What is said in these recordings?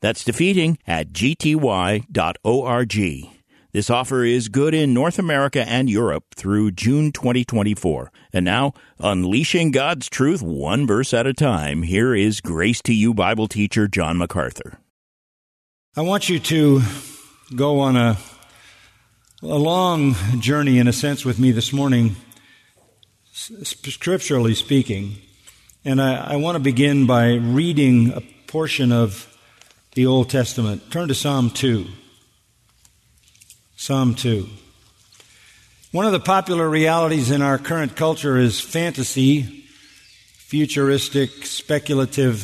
That's defeating at gty.org. This offer is good in North America and Europe through June 2024. And now, unleashing God's truth one verse at a time, here is Grace to You Bible teacher John MacArthur. I want you to go on a, a long journey, in a sense, with me this morning, scripturally speaking. And I, I want to begin by reading a portion of the Old Testament. Turn to Psalm 2. Psalm 2. One of the popular realities in our current culture is fantasy, futuristic, speculative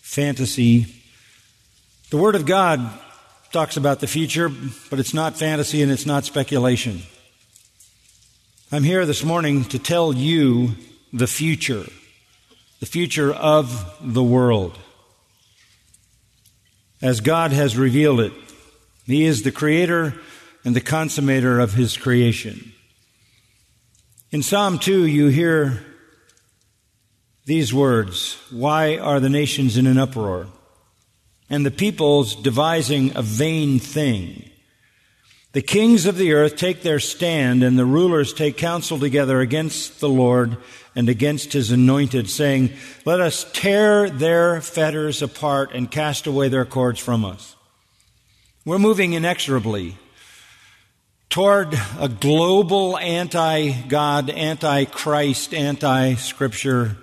fantasy. The Word of God talks about the future, but it's not fantasy and it's not speculation. I'm here this morning to tell you the future, the future of the world as God has revealed it. He is the creator and the consummator of his creation. In Psalm 2, you hear these words Why are the nations in an uproar? And the peoples devising a vain thing. The kings of the earth take their stand, and the rulers take counsel together against the Lord and against his anointed, saying, Let us tear their fetters apart and cast away their cords from us. We're moving inexorably toward a global anti God, anti Christ, anti Scripture,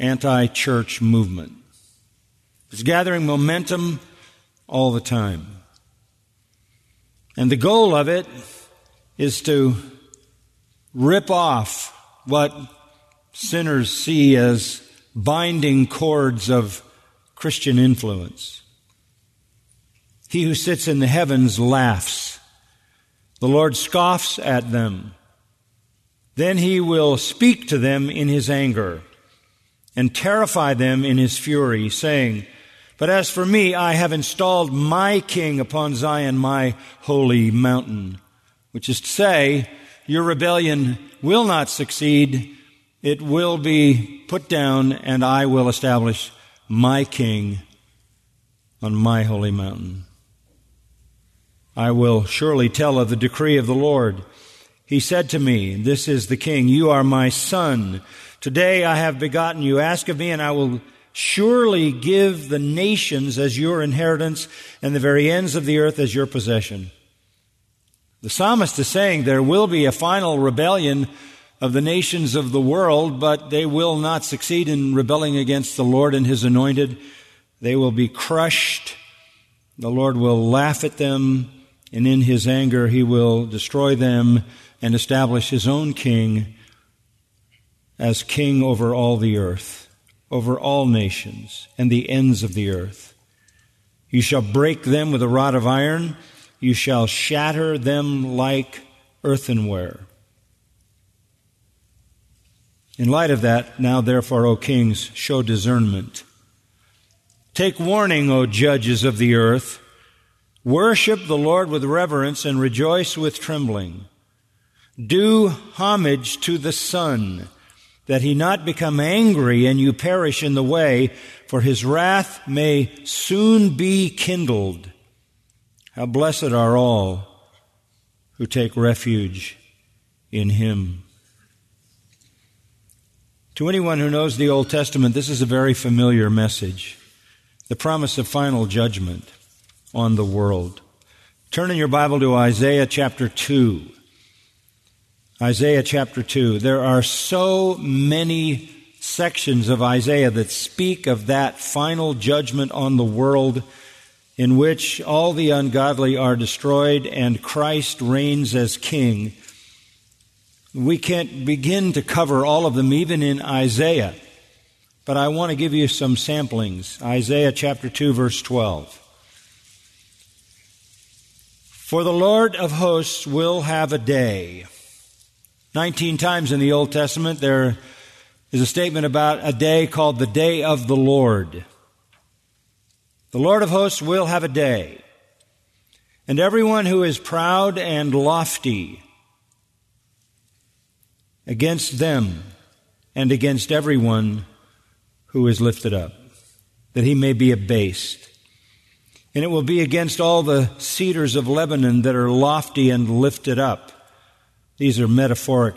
anti church movement. It's gathering momentum all the time. And the goal of it is to rip off what sinners see as binding cords of Christian influence. He who sits in the heavens laughs. The Lord scoffs at them. Then he will speak to them in his anger and terrify them in his fury, saying, but as for me, I have installed my king upon Zion, my holy mountain. Which is to say, your rebellion will not succeed. It will be put down, and I will establish my king on my holy mountain. I will surely tell of the decree of the Lord. He said to me, This is the king. You are my son. Today I have begotten you. Ask of me, and I will Surely give the nations as your inheritance and the very ends of the earth as your possession. The psalmist is saying there will be a final rebellion of the nations of the world, but they will not succeed in rebelling against the Lord and his anointed. They will be crushed. The Lord will laugh at them, and in his anger he will destroy them and establish his own king as king over all the earth over all nations and the ends of the earth. You shall break them with a rod of iron. You shall shatter them like earthenware. In light of that, now therefore, O kings, show discernment. Take warning, O judges of the earth. Worship the Lord with reverence and rejoice with trembling. Do homage to the Son that he not become angry and you perish in the way, for his wrath may soon be kindled. How blessed are all who take refuge in him. To anyone who knows the Old Testament, this is a very familiar message. The promise of final judgment on the world. Turn in your Bible to Isaiah chapter 2. Isaiah chapter 2. There are so many sections of Isaiah that speak of that final judgment on the world in which all the ungodly are destroyed and Christ reigns as king. We can't begin to cover all of them even in Isaiah, but I want to give you some samplings. Isaiah chapter 2 verse 12. For the Lord of hosts will have a day. 19 times in the Old Testament there is a statement about a day called the day of the Lord. The Lord of hosts will have a day. And everyone who is proud and lofty against them and against everyone who is lifted up, that he may be abased. And it will be against all the cedars of Lebanon that are lofty and lifted up. These are metaphoric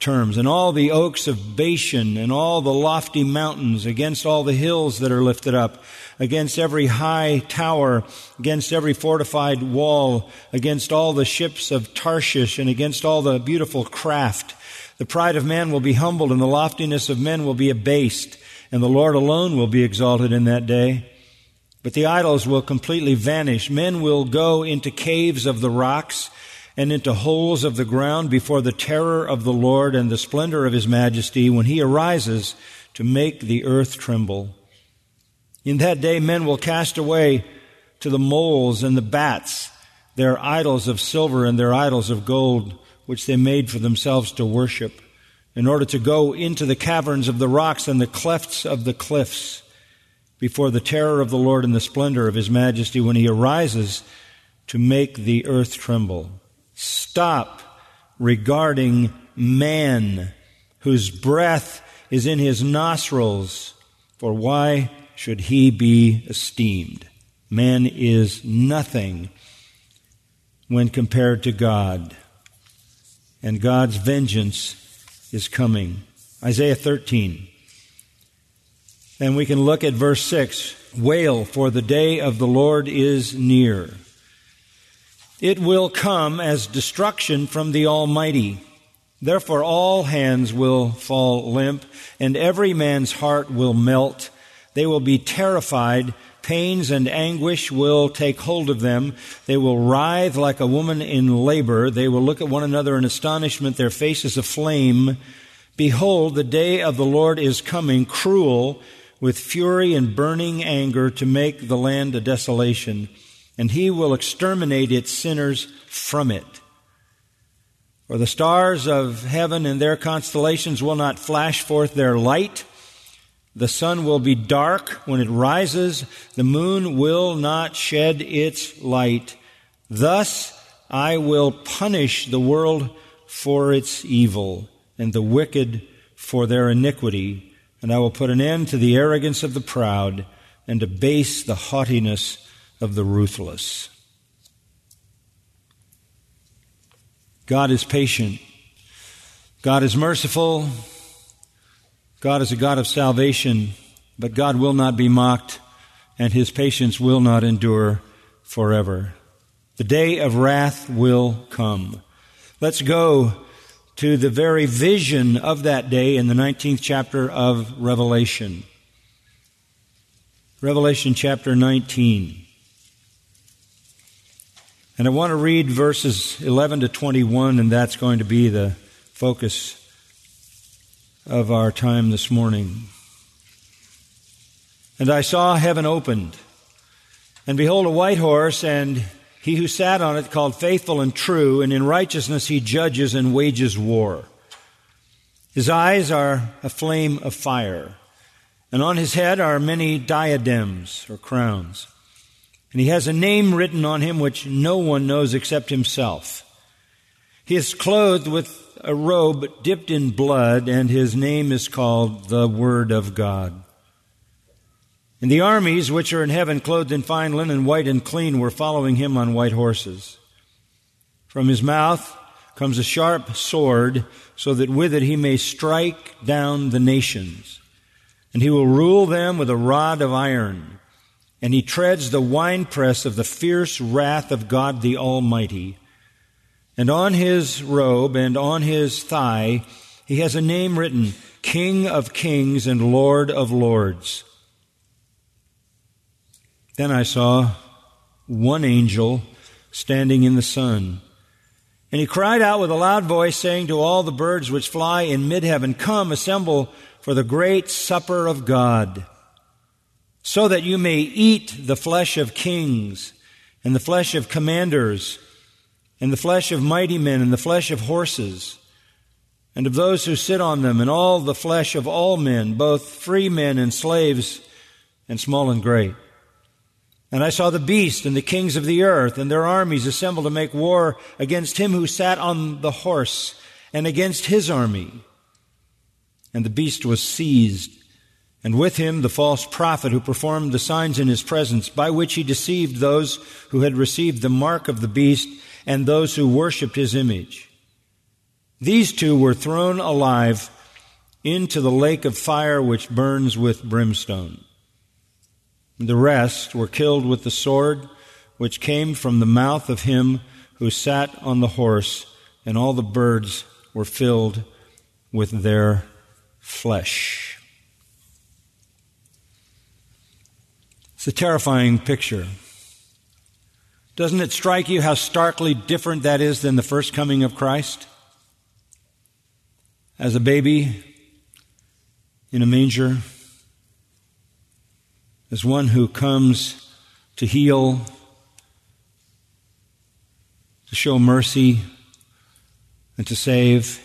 terms. And all the oaks of Bashan and all the lofty mountains against all the hills that are lifted up, against every high tower, against every fortified wall, against all the ships of Tarshish and against all the beautiful craft. The pride of man will be humbled and the loftiness of men will be abased and the Lord alone will be exalted in that day. But the idols will completely vanish. Men will go into caves of the rocks and into holes of the ground before the terror of the Lord and the splendor of his majesty when he arises to make the earth tremble. In that day, men will cast away to the moles and the bats their idols of silver and their idols of gold, which they made for themselves to worship, in order to go into the caverns of the rocks and the clefts of the cliffs before the terror of the Lord and the splendor of his majesty when he arises to make the earth tremble. Stop regarding man whose breath is in his nostrils, for why should he be esteemed? Man is nothing when compared to God, and God's vengeance is coming. Isaiah 13. And we can look at verse 6 Wail, for the day of the Lord is near. It will come as destruction from the Almighty. Therefore, all hands will fall limp, and every man's heart will melt. They will be terrified. Pains and anguish will take hold of them. They will writhe like a woman in labor. They will look at one another in astonishment, their faces aflame. Behold, the day of the Lord is coming, cruel, with fury and burning anger to make the land a desolation, and he will exterminate its sinners from it. For the stars of heaven and their constellations will not flash forth their light. The sun will be dark when it rises. The moon will not shed its light. Thus I will punish the world for its evil and the wicked for their iniquity and I will put an end to the arrogance of the proud and abase the haughtiness of the ruthless. God is patient. God is merciful. God is a God of salvation, but God will not be mocked, and his patience will not endure forever. The day of wrath will come. Let's go to the very vision of that day in the 19th chapter of Revelation. Revelation chapter 19. And I want to read verses 11 to 21, and that's going to be the focus of our time this morning. And I saw heaven opened, and behold, a white horse, and he who sat on it called faithful and true, and in righteousness he judges and wages war. His eyes are a flame of fire, and on his head are many diadems or crowns. And he has a name written on him which no one knows except himself. He is clothed with a robe dipped in blood, and his name is called the Word of God. And the armies which are in heaven, clothed in fine linen, white and clean, were following him on white horses. From his mouth comes a sharp sword, so that with it he may strike down the nations. And he will rule them with a rod of iron. And he treads the winepress of the fierce wrath of God the Almighty. And on his robe and on his thigh he has a name written, King of Kings and Lord of Lords. Then I saw one angel standing in the sun. And he cried out with a loud voice, saying to all the birds which fly in mid heaven, Come, assemble for the great supper of God, so that you may eat the flesh of kings, and the flesh of commanders, and the flesh of mighty men, and the flesh of horses, and of those who sit on them, and all the flesh of all men, both free men and slaves, and small and great. And I saw the beast and the kings of the earth and their armies assemble to make war against him who sat on the horse and against his army. And the beast was seized, and with him the false prophet who performed the signs in his presence, by which he deceived those who had received the mark of the beast and those who worshipped his image. These two were thrown alive into the lake of fire which burns with brimstone. The rest were killed with the sword which came from the mouth of him who sat on the horse, and all the birds were filled with their flesh. It's a terrifying picture. Doesn't it strike you how starkly different that is than the first coming of Christ? As a baby in a manger, as one who comes to heal, to show mercy, and to save.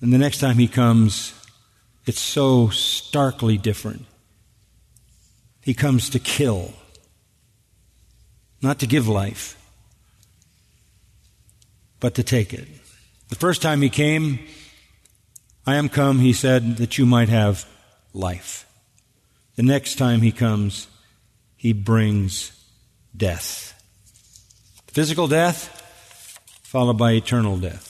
And the next time he comes, it's so starkly different. He comes to kill, not to give life, but to take it. The first time he came, I am come, he said, that you might have life. The next time he comes, he brings death. Physical death, followed by eternal death.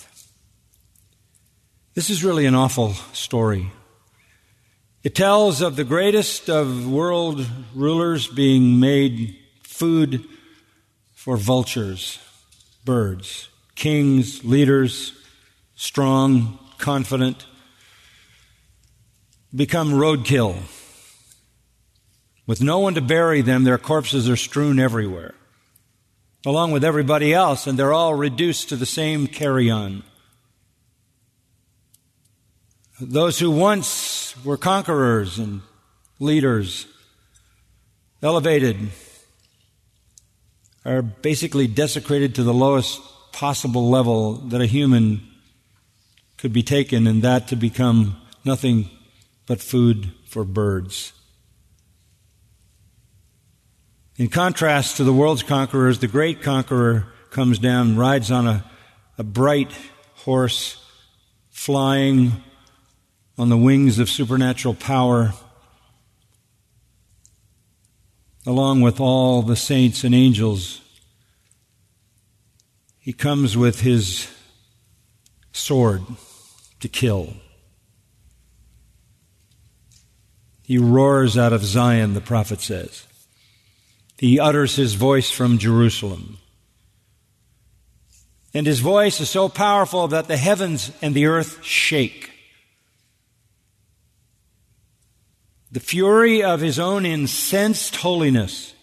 This is really an awful story. It tells of the greatest of world rulers being made food for vultures, birds, kings, leaders, strong, confident, become roadkill with no one to bury them, their corpses are strewn everywhere, along with everybody else, and they're all reduced to the same carrion. Those who once were conquerors and leaders, elevated, are basically desecrated to the lowest possible level that a human could be taken, and that to become nothing but food for birds. In contrast to the world's conquerors, the great conqueror comes down, rides on a, a bright horse, flying on the wings of supernatural power, along with all the saints and angels. He comes with his sword to kill. He roars out of Zion, the prophet says. He utters his voice from Jerusalem. And his voice is so powerful that the heavens and the earth shake. The fury of his own incensed holiness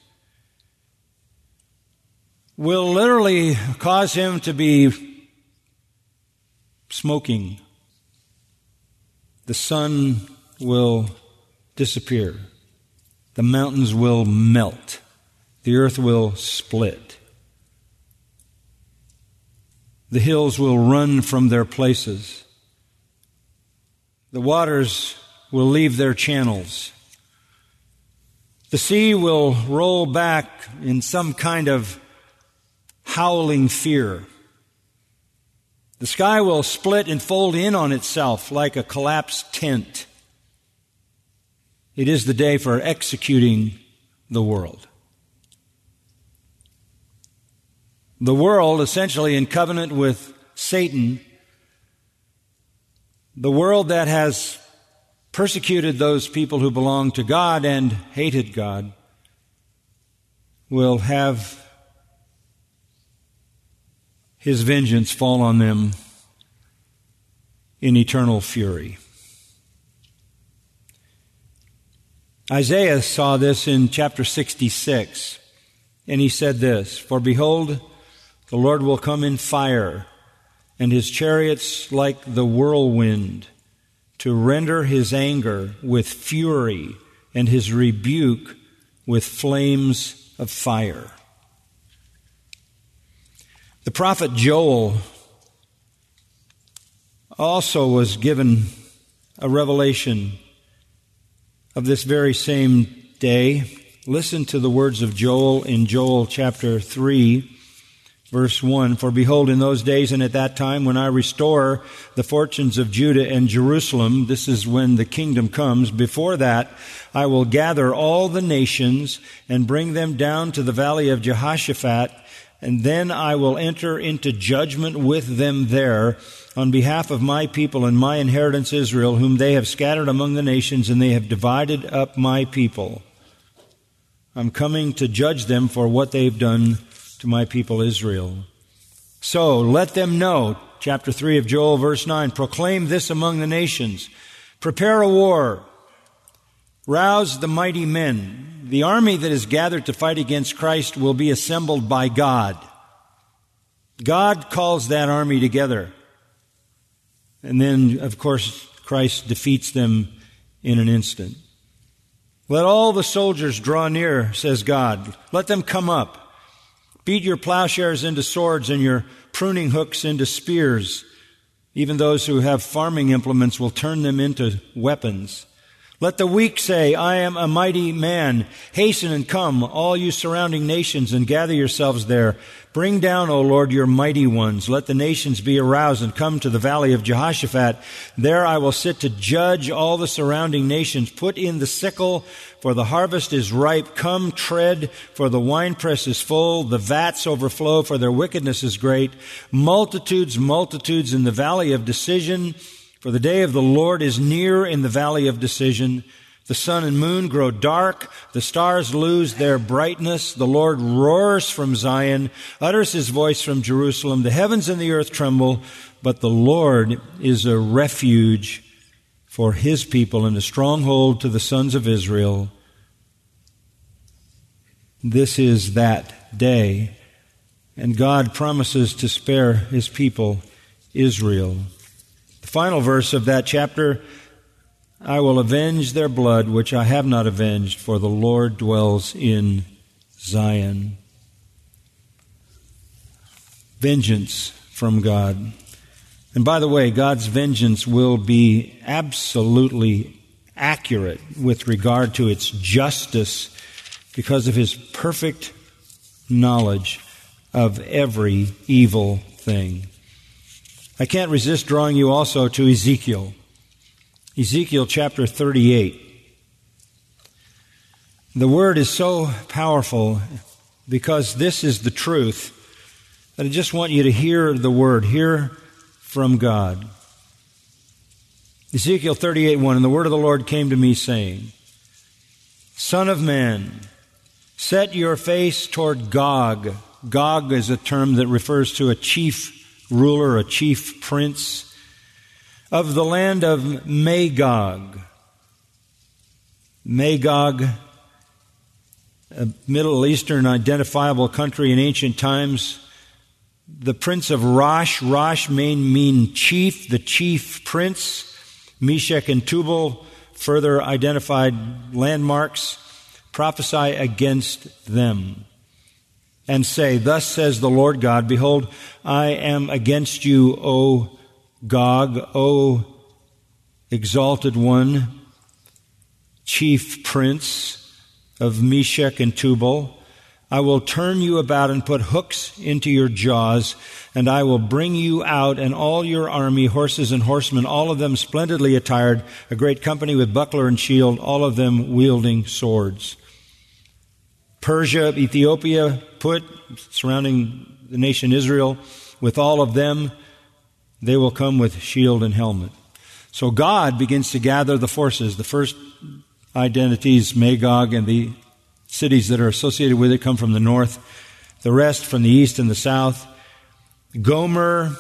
will literally cause him to be smoking. The sun will disappear. The mountains will melt the earth will split. The hills will run from their places. The waters will leave their channels. The sea will roll back in some kind of howling fear. The sky will split and fold in on itself like a collapsed tent. It is the day for executing the world. the world essentially in covenant with Satan, the world that has persecuted those people who belong to God and hated God, will have his vengeance fall on them in eternal fury. Isaiah saw this in chapter 66, and he said this For behold, the Lord will come in fire, and his chariots like the whirlwind, to render his anger with fury and his rebuke with flames of fire. The prophet Joel also was given a revelation of this very same day. Listen to the words of Joel in Joel chapter 3, verse 1. For behold, in those days and at that time, when I restore the fortunes of Judah and Jerusalem, this is when the kingdom comes. Before that, I will gather all the nations and bring them down to the valley of Jehoshaphat and then I will enter into judgment with them there on behalf of my people and my inheritance Israel, whom they have scattered among the nations, and they have divided up my people. I'm coming to judge them for what they've done to my people Israel. So let them know, chapter 3 of Joel, verse 9, proclaim this among the nations. Prepare a war. Rouse the mighty men. The army that is gathered to fight against Christ will be assembled by God. God calls that army together. And then, of course, Christ defeats them in an instant. Let all the soldiers draw near, says God. Let them come up. Beat your plowshares into swords and your pruning hooks into spears. Even those who have farming implements will turn them into weapons. Let the weak say, I am a mighty man. Hasten and come, all you surrounding nations, and gather yourselves there. Bring down, O Lord, your mighty ones. Let the nations be aroused and come to the valley of Jehoshaphat. There I will sit to judge all the surrounding nations. Put in the sickle, for the harvest is ripe. Come, tread, for the winepress is full. The vats overflow, for their wickedness is great. Multitudes, multitudes in the valley of decision. For the day of the Lord is near in the valley of decision. The sun and moon grow dark. The stars lose their brightness. The Lord roars from Zion, utters his voice from Jerusalem. The heavens and the earth tremble, but the Lord is a refuge for his people and a stronghold to the sons of Israel. This is that day. And God promises to spare his people, Israel. The final verse of that chapter I will avenge their blood, which I have not avenged, for the Lord dwells in Zion. Vengeance from God. And by the way, God's vengeance will be absolutely accurate with regard to its justice because of his perfect knowledge of every evil thing. I can't resist drawing you also to Ezekiel. Ezekiel chapter 38. The word is so powerful because this is the truth that I just want you to hear the word, hear from God. Ezekiel 38 1 And the word of the Lord came to me, saying, Son of man, set your face toward Gog. Gog is a term that refers to a chief ruler, a chief prince of the land of Magog. Magog, a Middle Eastern identifiable country in ancient times. The prince of Rosh. Rosh may mean chief, the chief prince. Meshech and Tubal, further identified landmarks, prophesy against them and say, Thus says the Lord God, Behold, I am against you, O Gog, O exalted one, chief prince of Meshech and Tubal. I will turn you about and put hooks into your jaws, and I will bring you out and all your army, horses and horsemen, all of them splendidly attired, a great company with buckler and shield, all of them wielding swords. Persia, Ethiopia, Put, surrounding the nation Israel, with all of them, they will come with shield and helmet. So God begins to gather the forces. The first identities, Magog and the cities that are associated with it, come from the north. The rest from the east and the south. Gomer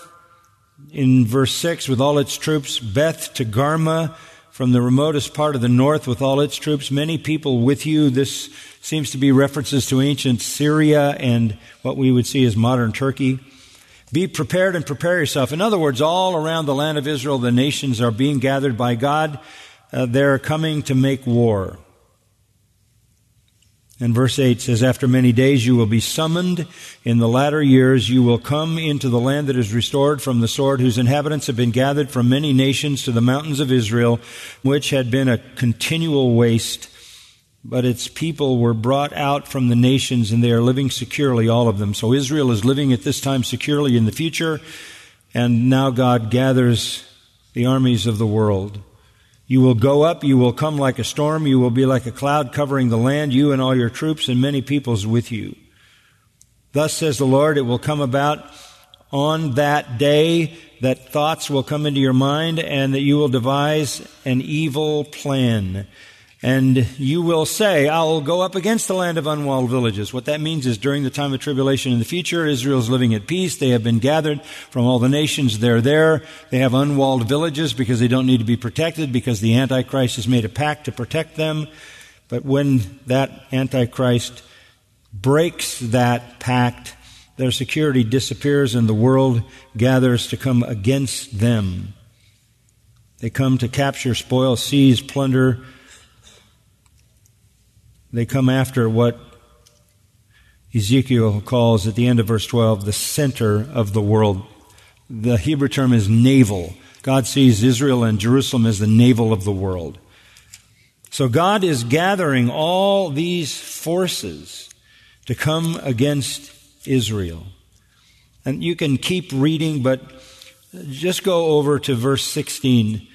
in verse 6 with all its troops. Beth Togarmah from the remotest part of the north with all its troops. Many people with you. This seems to be references to ancient Syria and what we would see as modern Turkey. Be prepared and prepare yourself. In other words, all around the land of Israel, the nations are being gathered by God. Uh, they're coming to make war. And verse 8 says, After many days you will be summoned. In the latter years you will come into the land that is restored from the sword, whose inhabitants have been gathered from many nations to the mountains of Israel, which had been a continual waste. But its people were brought out from the nations, and they are living securely, all of them. So Israel is living at this time securely in the future, and now God gathers the armies of the world. You will go up, you will come like a storm, you will be like a cloud covering the land, you and all your troops and many peoples with you. Thus says the Lord, it will come about on that day that thoughts will come into your mind and that you will devise an evil plan and you will say, I'll go up against the land of unwalled villages. What that means is during the time of tribulation in the future, Israel's living at peace. They have been gathered from all the nations. They're there. They have unwalled villages because they don't need to be protected because the Antichrist has made a pact to protect them. But when that Antichrist breaks that pact, their security disappears and the world gathers to come against them. They come to capture, spoil, seize, plunder, they come after what Ezekiel calls at the end of verse 12 the center of the world. The Hebrew term is navel. God sees Israel and Jerusalem as the navel of the world. So God is gathering all these forces to come against Israel. And you can keep reading, but just go over to verse 16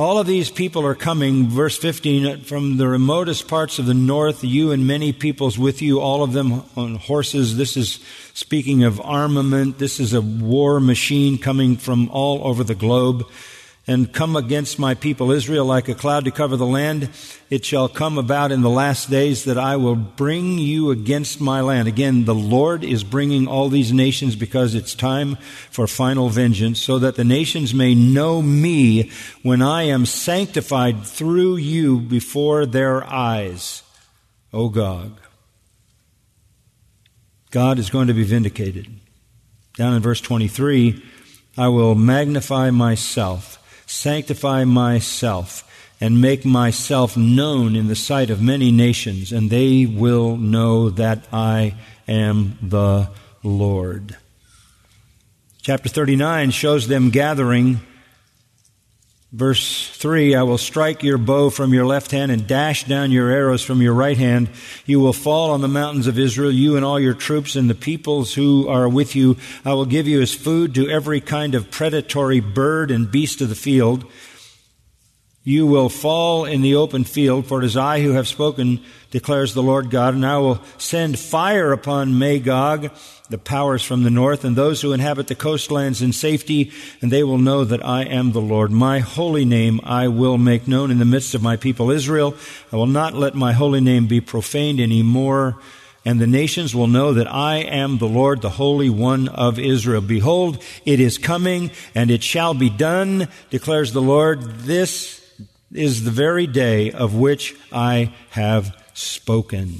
all of these people are coming, verse 15, from the remotest parts of the north, you and many peoples with you, all of them on horses. This is speaking of armament. This is a war machine coming from all over the globe and come against my people Israel like a cloud to cover the land. It shall come about in the last days that I will bring you against my land. Again, the Lord is bringing all these nations because it's time for final vengeance so that the nations may know me when I am sanctified through you before their eyes. O Gog. God is going to be vindicated. Down in verse 23, I will magnify myself sanctify myself and make myself known in the sight of many nations, and they will know that I am the Lord. Chapter 39 shows them gathering Verse 3 I will strike your bow from your left hand and dash down your arrows from your right hand. You will fall on the mountains of Israel, you and all your troops and the peoples who are with you. I will give you as food to every kind of predatory bird and beast of the field. You will fall in the open field, for it is I who have spoken, declares the Lord God, and I will send fire upon Magog, the powers from the north, and those who inhabit the coastlands in safety, and they will know that I am the Lord. My holy name I will make known in the midst of my people Israel. I will not let my holy name be profaned any more. And the nations will know that I am the Lord, the Holy One of Israel. Behold, it is coming, and it shall be done, declares the Lord. This is the very day of which I have spoken.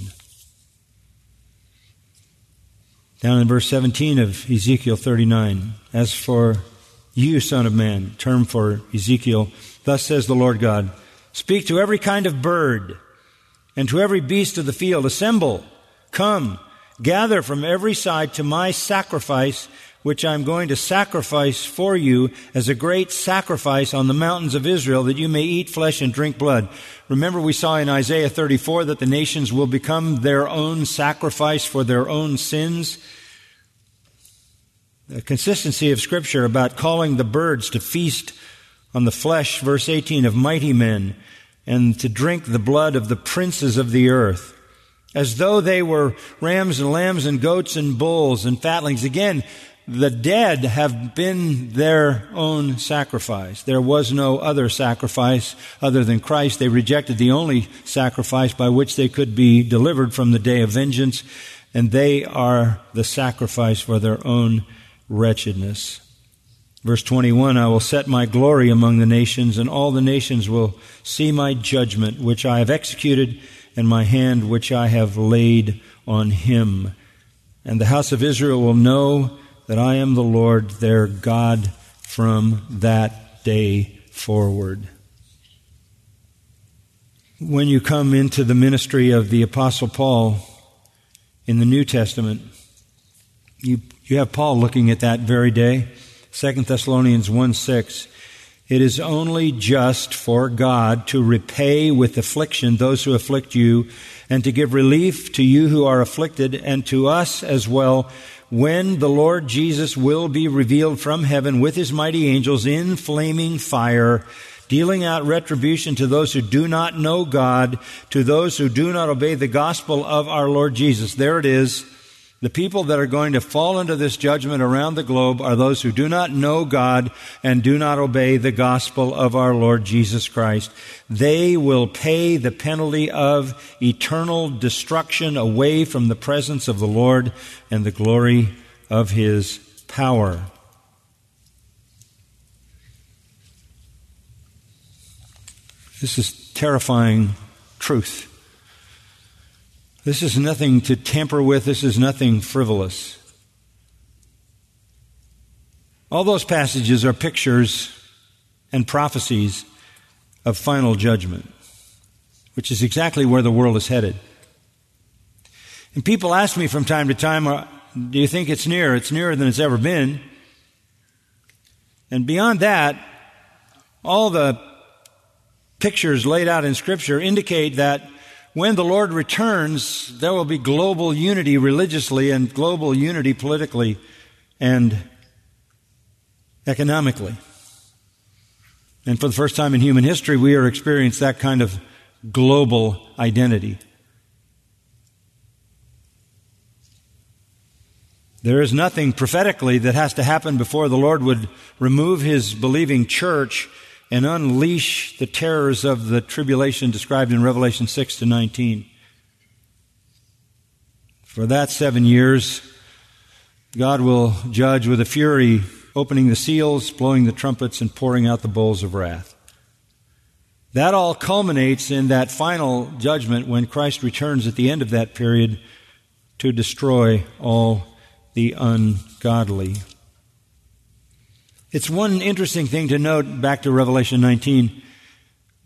Down in verse 17 of Ezekiel 39, as for you, Son of Man, term for Ezekiel, thus says the Lord God, speak to every kind of bird and to every beast of the field, assemble, come, gather from every side to my sacrifice which I'm going to sacrifice for you as a great sacrifice on the mountains of Israel that you may eat flesh and drink blood. Remember we saw in Isaiah 34 that the nations will become their own sacrifice for their own sins. The consistency of scripture about calling the birds to feast on the flesh, verse 18, of mighty men and to drink the blood of the princes of the earth as though they were rams and lambs and goats and bulls and fatlings. Again, the dead have been their own sacrifice. There was no other sacrifice other than Christ. They rejected the only sacrifice by which they could be delivered from the day of vengeance, and they are the sacrifice for their own wretchedness. Verse 21 I will set my glory among the nations, and all the nations will see my judgment, which I have executed, and my hand, which I have laid on him. And the house of Israel will know that I am the Lord their God from that day forward. when you come into the ministry of the Apostle Paul in the New Testament, you, you have Paul looking at that very day. 2 Thessalonians 1 6. It is only just for God to repay with affliction those who afflict you, and to give relief to you who are afflicted, and to us as well, when the Lord Jesus will be revealed from heaven with his mighty angels in flaming fire, dealing out retribution to those who do not know God, to those who do not obey the gospel of our Lord Jesus. There it is. The people that are going to fall into this judgment around the globe are those who do not know God and do not obey the gospel of our Lord Jesus Christ. They will pay the penalty of eternal destruction away from the presence of the Lord and the glory of His power. This is terrifying truth. This is nothing to tamper with. This is nothing frivolous. All those passages are pictures and prophecies of final judgment, which is exactly where the world is headed. And people ask me from time to time, do you think it's near? It's nearer than it's ever been. And beyond that, all the pictures laid out in Scripture indicate that when the Lord returns, there will be global unity religiously and global unity politically and economically. And for the first time in human history, we are experiencing that kind of global identity. There is nothing prophetically that has to happen before the Lord would remove his believing church and unleash the terrors of the tribulation described in Revelation 6 to 19. For that seven years, God will judge with a fury, opening the seals, blowing the trumpets, and pouring out the bowls of wrath. That all culminates in that final judgment when Christ returns at the end of that period to destroy all the ungodly. It's one interesting thing to note back to Revelation 19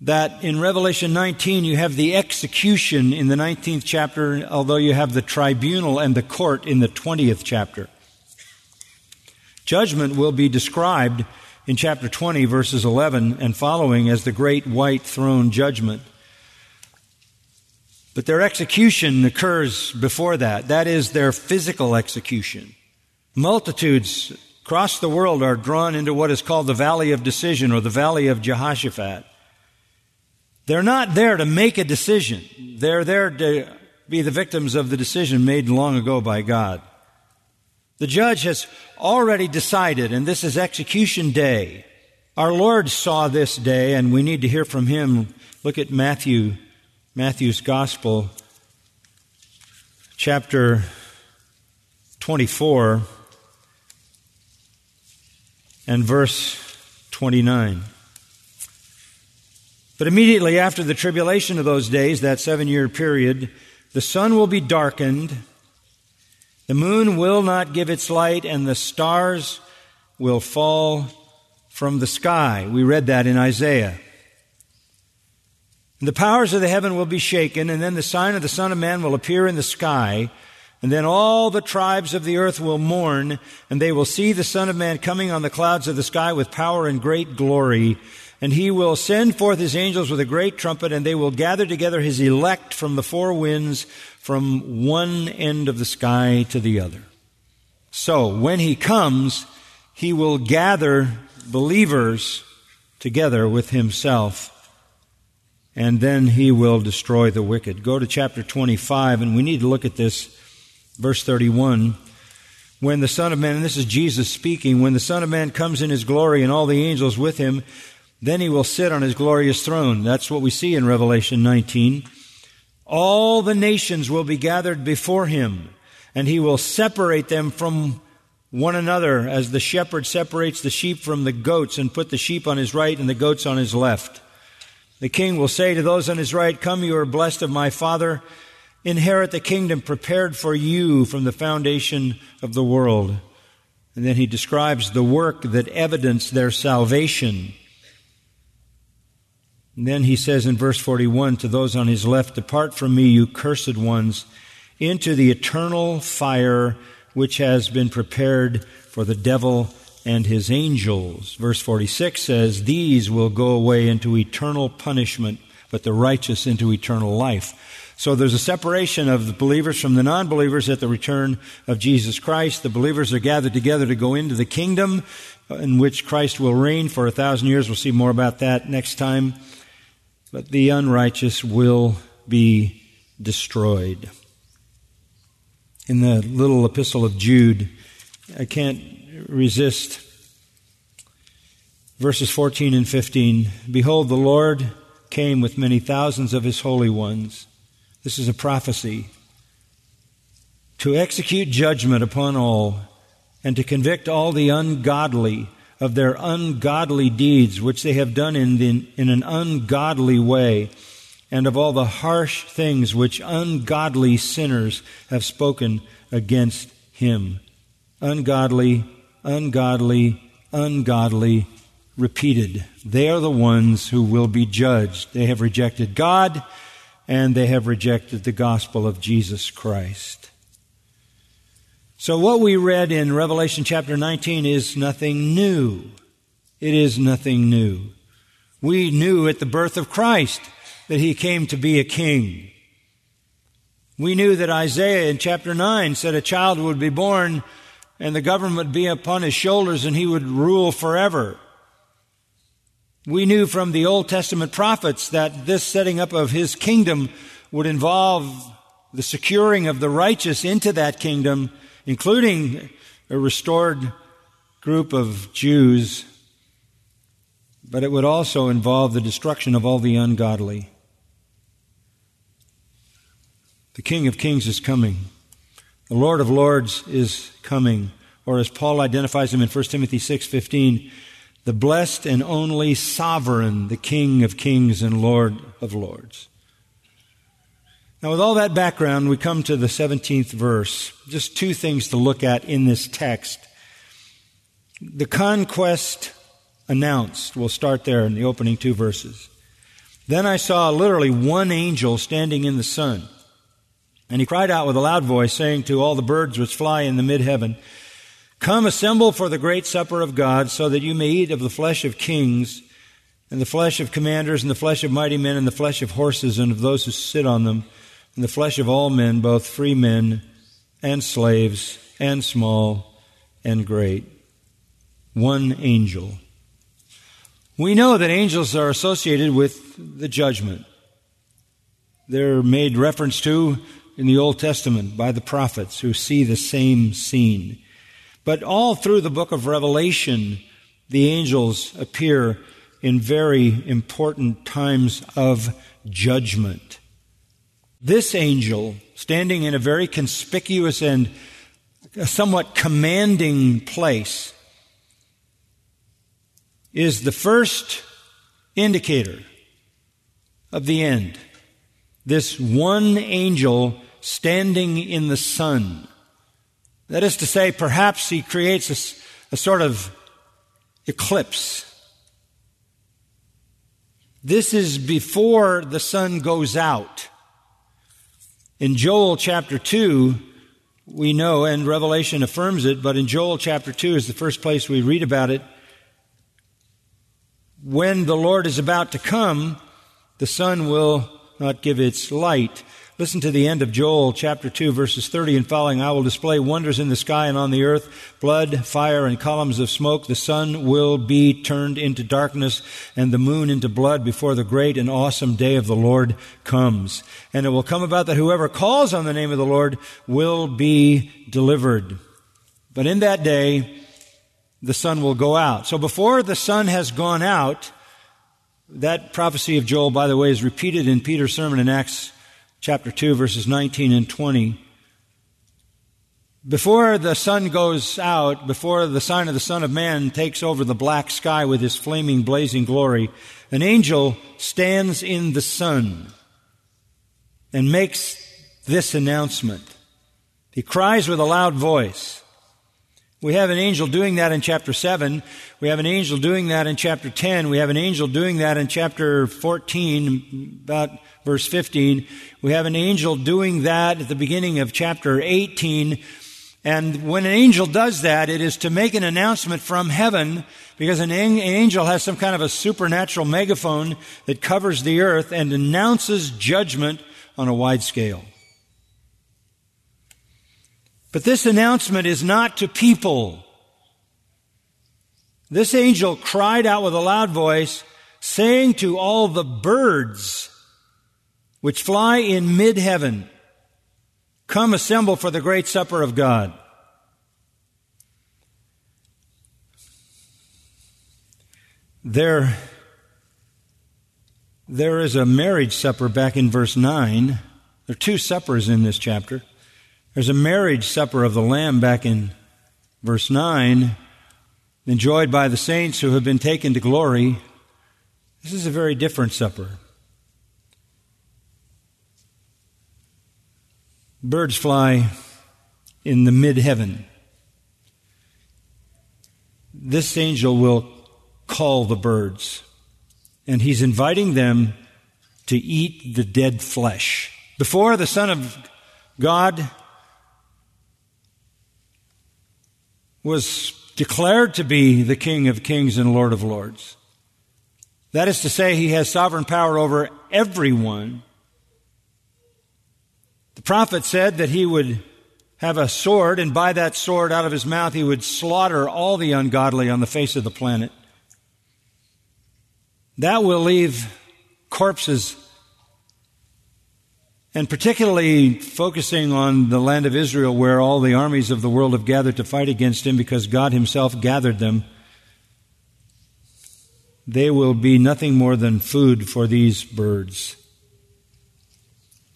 that in Revelation 19 you have the execution in the 19th chapter, although you have the tribunal and the court in the 20th chapter. Judgment will be described in chapter 20, verses 11 and following as the great white throne judgment. But their execution occurs before that. That is their physical execution. Multitudes across the world are drawn into what is called the Valley of Decision or the Valley of Jehoshaphat. They're not there to make a decision. They're there to be the victims of the decision made long ago by God. The judge has already decided, and this is execution day. Our Lord saw this day, and we need to hear from him. Look at Matthew, Matthew's Gospel, chapter 24 and verse 29. But immediately after the tribulation of those days, that seven year period, the sun will be darkened, the moon will not give its light, and the stars will fall from the sky. We read that in Isaiah. The powers of the heaven will be shaken, and then the sign of the Son of Man will appear in the sky. And then all the tribes of the earth will mourn, and they will see the Son of Man coming on the clouds of the sky with power and great glory. And he will send forth his angels with a great trumpet, and they will gather together his elect from the four winds, from one end of the sky to the other. So, when he comes, he will gather believers together with himself, and then he will destroy the wicked. Go to chapter 25, and we need to look at this Verse 31 When the Son of Man, and this is Jesus speaking, when the Son of Man comes in his glory and all the angels with him, then he will sit on his glorious throne. That's what we see in Revelation 19. All the nations will be gathered before him, and he will separate them from one another as the shepherd separates the sheep from the goats and put the sheep on his right and the goats on his left. The king will say to those on his right, Come, you are blessed of my Father inherit the kingdom prepared for you from the foundation of the world. And then he describes the work that evidenced their salvation. And then he says in verse 41 to those on his left, Depart from me, you cursed ones, into the eternal fire which has been prepared for the devil and his angels. Verse 46 says, These will go away into eternal punishment, but the righteous into eternal life. So there's a separation of the believers from the non believers at the return of Jesus Christ. The believers are gathered together to go into the kingdom in which Christ will reign for a thousand years. We'll see more about that next time. But the unrighteous will be destroyed. In the little epistle of Jude, I can't resist verses 14 and 15. Behold, the Lord came with many thousands of his holy ones this is a prophecy. To execute judgment upon all and to convict all the ungodly of their ungodly deeds which they have done in, the, in an ungodly way and of all the harsh things which ungodly sinners have spoken against him. Ungodly, ungodly, ungodly, repeated. They are the ones who will be judged. They have rejected God and they have rejected the gospel of Jesus Christ. So what we read in Revelation chapter 19 is nothing new. It is nothing new. We knew at the birth of Christ that he came to be a king. We knew that Isaiah in chapter 9 said a child would be born and the government would be upon his shoulders and he would rule forever. We knew from the Old Testament prophets that this setting up of his kingdom would involve the securing of the righteous into that kingdom, including a restored group of Jews, but it would also involve the destruction of all the ungodly. The King of Kings is coming. The Lord of Lords is coming, or as Paul identifies him in 1 Timothy 6:15, the blessed and only sovereign, the King of kings and Lord of lords. Now, with all that background, we come to the 17th verse. Just two things to look at in this text. The conquest announced. We'll start there in the opening two verses. Then I saw literally one angel standing in the sun. And he cried out with a loud voice, saying to all the birds which fly in the mid heaven, Come, assemble for the great supper of God, so that you may eat of the flesh of kings, and the flesh of commanders, and the flesh of mighty men, and the flesh of horses, and of those who sit on them, and the flesh of all men, both free men and slaves, and small and great. One angel. We know that angels are associated with the judgment. They're made reference to in the Old Testament by the prophets who see the same scene. But all through the book of Revelation, the angels appear in very important times of judgment. This angel, standing in a very conspicuous and somewhat commanding place, is the first indicator of the end. This one angel standing in the sun that is to say, perhaps he creates a, a sort of eclipse. This is before the sun goes out. In Joel chapter 2, we know, and Revelation affirms it, but in Joel chapter 2 is the first place we read about it. When the Lord is about to come, the sun will not give its light. Listen to the end of Joel chapter 2 verses 30 and following. I will display wonders in the sky and on the earth, blood, fire, and columns of smoke. The sun will be turned into darkness and the moon into blood before the great and awesome day of the Lord comes. And it will come about that whoever calls on the name of the Lord will be delivered. But in that day, the sun will go out. So before the sun has gone out, that prophecy of Joel, by the way, is repeated in Peter's sermon in Acts chapter 2, verses 19 and 20. Before the sun goes out, before the sign of the Son of Man takes over the black sky with his flaming, blazing glory, an angel stands in the sun and makes this announcement. He cries with a loud voice, We have an angel doing that in chapter 7. We have an angel doing that in chapter 10. We have an angel doing that in chapter 14, about verse 15. We have an angel doing that at the beginning of chapter 18. And when an angel does that, it is to make an announcement from heaven because an angel has some kind of a supernatural megaphone that covers the earth and announces judgment on a wide scale. But this announcement is not to people. This angel cried out with a loud voice, saying to all the birds which fly in mid heaven, Come assemble for the great supper of God. There, there is a marriage supper back in verse 9. There are two suppers in this chapter. There's a marriage supper of the Lamb back in verse 9, enjoyed by the saints who have been taken to glory. This is a very different supper. Birds fly in the mid heaven. This angel will call the birds, and he's inviting them to eat the dead flesh. Before the Son of God was declared to be the King of kings and Lord of lords. That is to say, he has sovereign power over everyone. The prophet said that he would have a sword, and by that sword out of his mouth he would slaughter all the ungodly on the face of the planet. That will leave corpses and particularly focusing on the land of Israel where all the armies of the world have gathered to fight against him because God himself gathered them, they will be nothing more than food for these birds.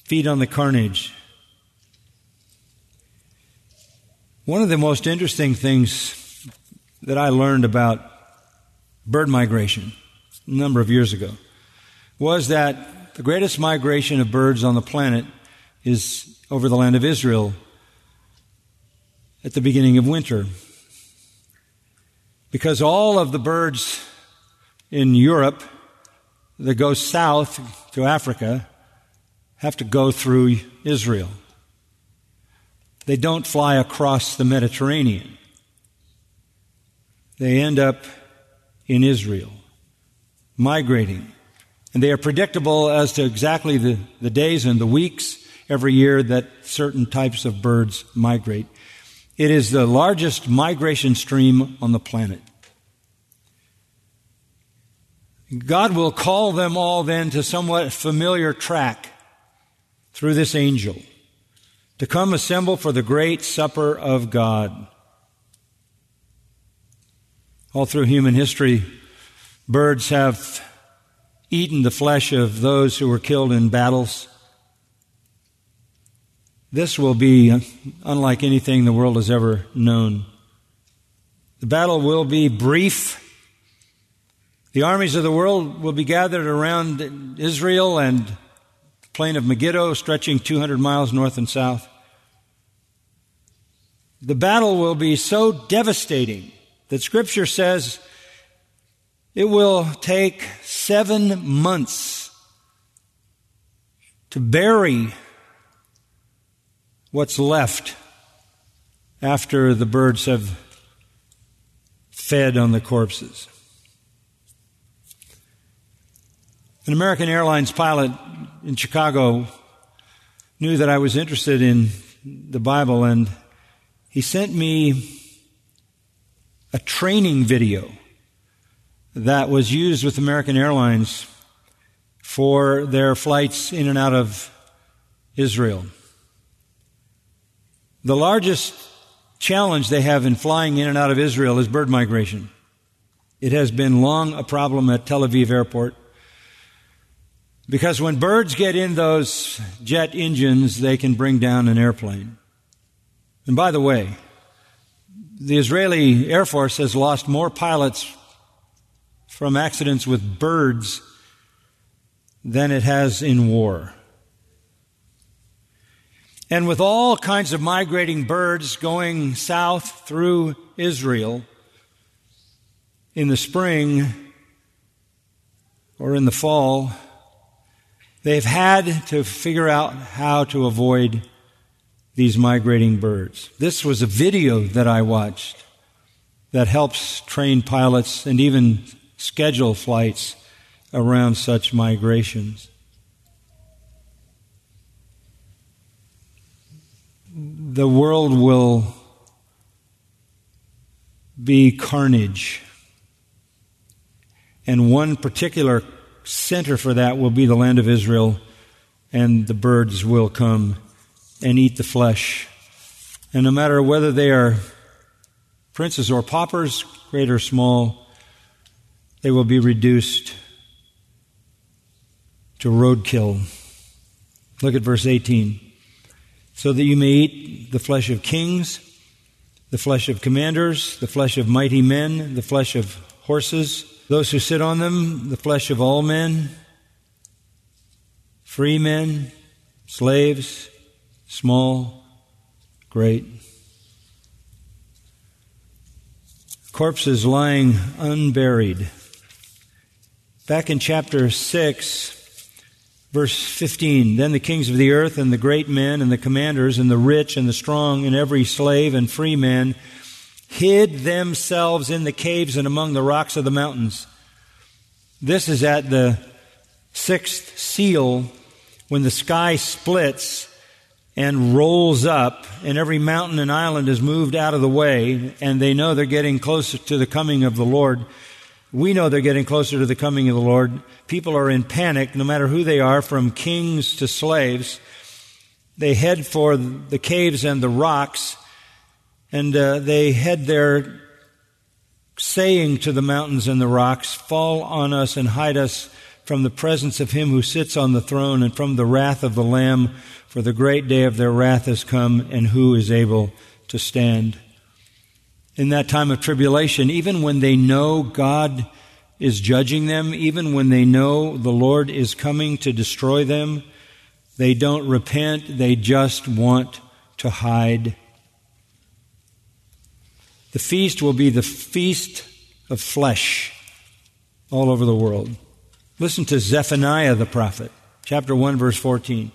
Feed on the carnage. One of the most interesting things that I learned about bird migration a number of years ago was that the greatest migration of birds on the planet is over the land of Israel at the beginning of winter. Because all of the birds in Europe that go south to Africa have to go through Israel. They don't fly across the Mediterranean. They end up in Israel, migrating. And they are predictable as to exactly the, the days and the weeks every year that certain types of birds migrate. It is the largest migration stream on the planet. God will call them all then to somewhat familiar track through this angel to come assemble for the great supper of God. All through human history, birds have eaten the flesh of those who were killed in battles. This will be unlike anything the world has ever known. The battle will be brief. The armies of the world will be gathered around Israel and the plain of Megiddo, stretching 200 miles north and south. The battle will be so devastating that Scripture says it will take seven months to bury what's left after the birds have fed on the corpses. An American Airlines pilot in Chicago knew that I was interested in the Bible and he sent me a training video that was used with American Airlines for their flights in and out of Israel. The largest challenge they have in flying in and out of Israel is bird migration. It has been long a problem at Tel Aviv airport because when birds get in those jet engines, they can bring down an airplane. And by the way, the Israeli Air Force has lost more pilots from accidents with birds than it has in war. And with all kinds of migrating birds going south through Israel in the spring or in the fall, they've had to figure out how to avoid these migrating birds. This was a video that I watched that helps train pilots and even schedule flights around such migrations. the world will be carnage. And one particular center for that will be the land of Israel, and the birds will come and eat the flesh. And no matter whether they are princes or paupers, great or small, they will be reduced to roadkill. Look at verse 18 so that you may eat the flesh of kings, the flesh of commanders, the flesh of mighty men, the flesh of horses, those who sit on them, the flesh of all men, free men, slaves, small, great. Corpses lying unburied. Back in chapter 6, Verse 15 Then the kings of the earth, and the great men, and the commanders, and the rich, and the strong, and every slave and free man hid themselves in the caves and among the rocks of the mountains. This is at the sixth seal when the sky splits and rolls up, and every mountain and island is moved out of the way, and they know they're getting closer to the coming of the Lord. We know they're getting closer to the coming of the Lord. People are in panic, no matter who they are, from kings to slaves. They head for the caves and the rocks, and uh, they head there saying to the mountains and the rocks, Fall on us and hide us from the presence of him who sits on the throne and from the wrath of the Lamb, for the great day of their wrath has come, and who is able to stand? In that time of tribulation, even when they know God is judging them, even when they know the Lord is coming to destroy them, they don't repent, they just want to hide. The feast will be the feast of flesh all over the world. Listen to Zephaniah the prophet, chapter 1, verse 14.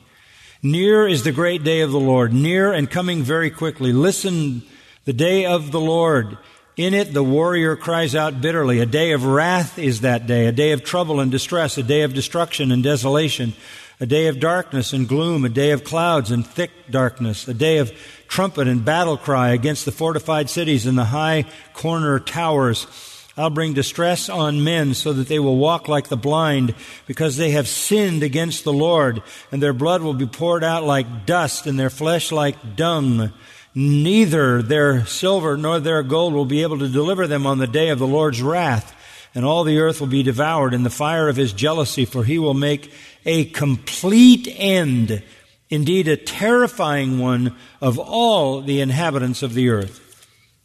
Near is the great day of the Lord, near and coming very quickly. Listen the day of the Lord. In it, the warrior cries out bitterly. A day of wrath is that day, a day of trouble and distress, a day of destruction and desolation, a day of darkness and gloom, a day of clouds and thick darkness, a day of trumpet and battle cry against the fortified cities and the high corner towers. I'll bring distress on men so that they will walk like the blind because they have sinned against the Lord and their blood will be poured out like dust and their flesh like dung. Neither their silver nor their gold will be able to deliver them on the day of the Lord's wrath, and all the earth will be devoured in the fire of his jealousy, for he will make a complete end, indeed a terrifying one, of all the inhabitants of the earth.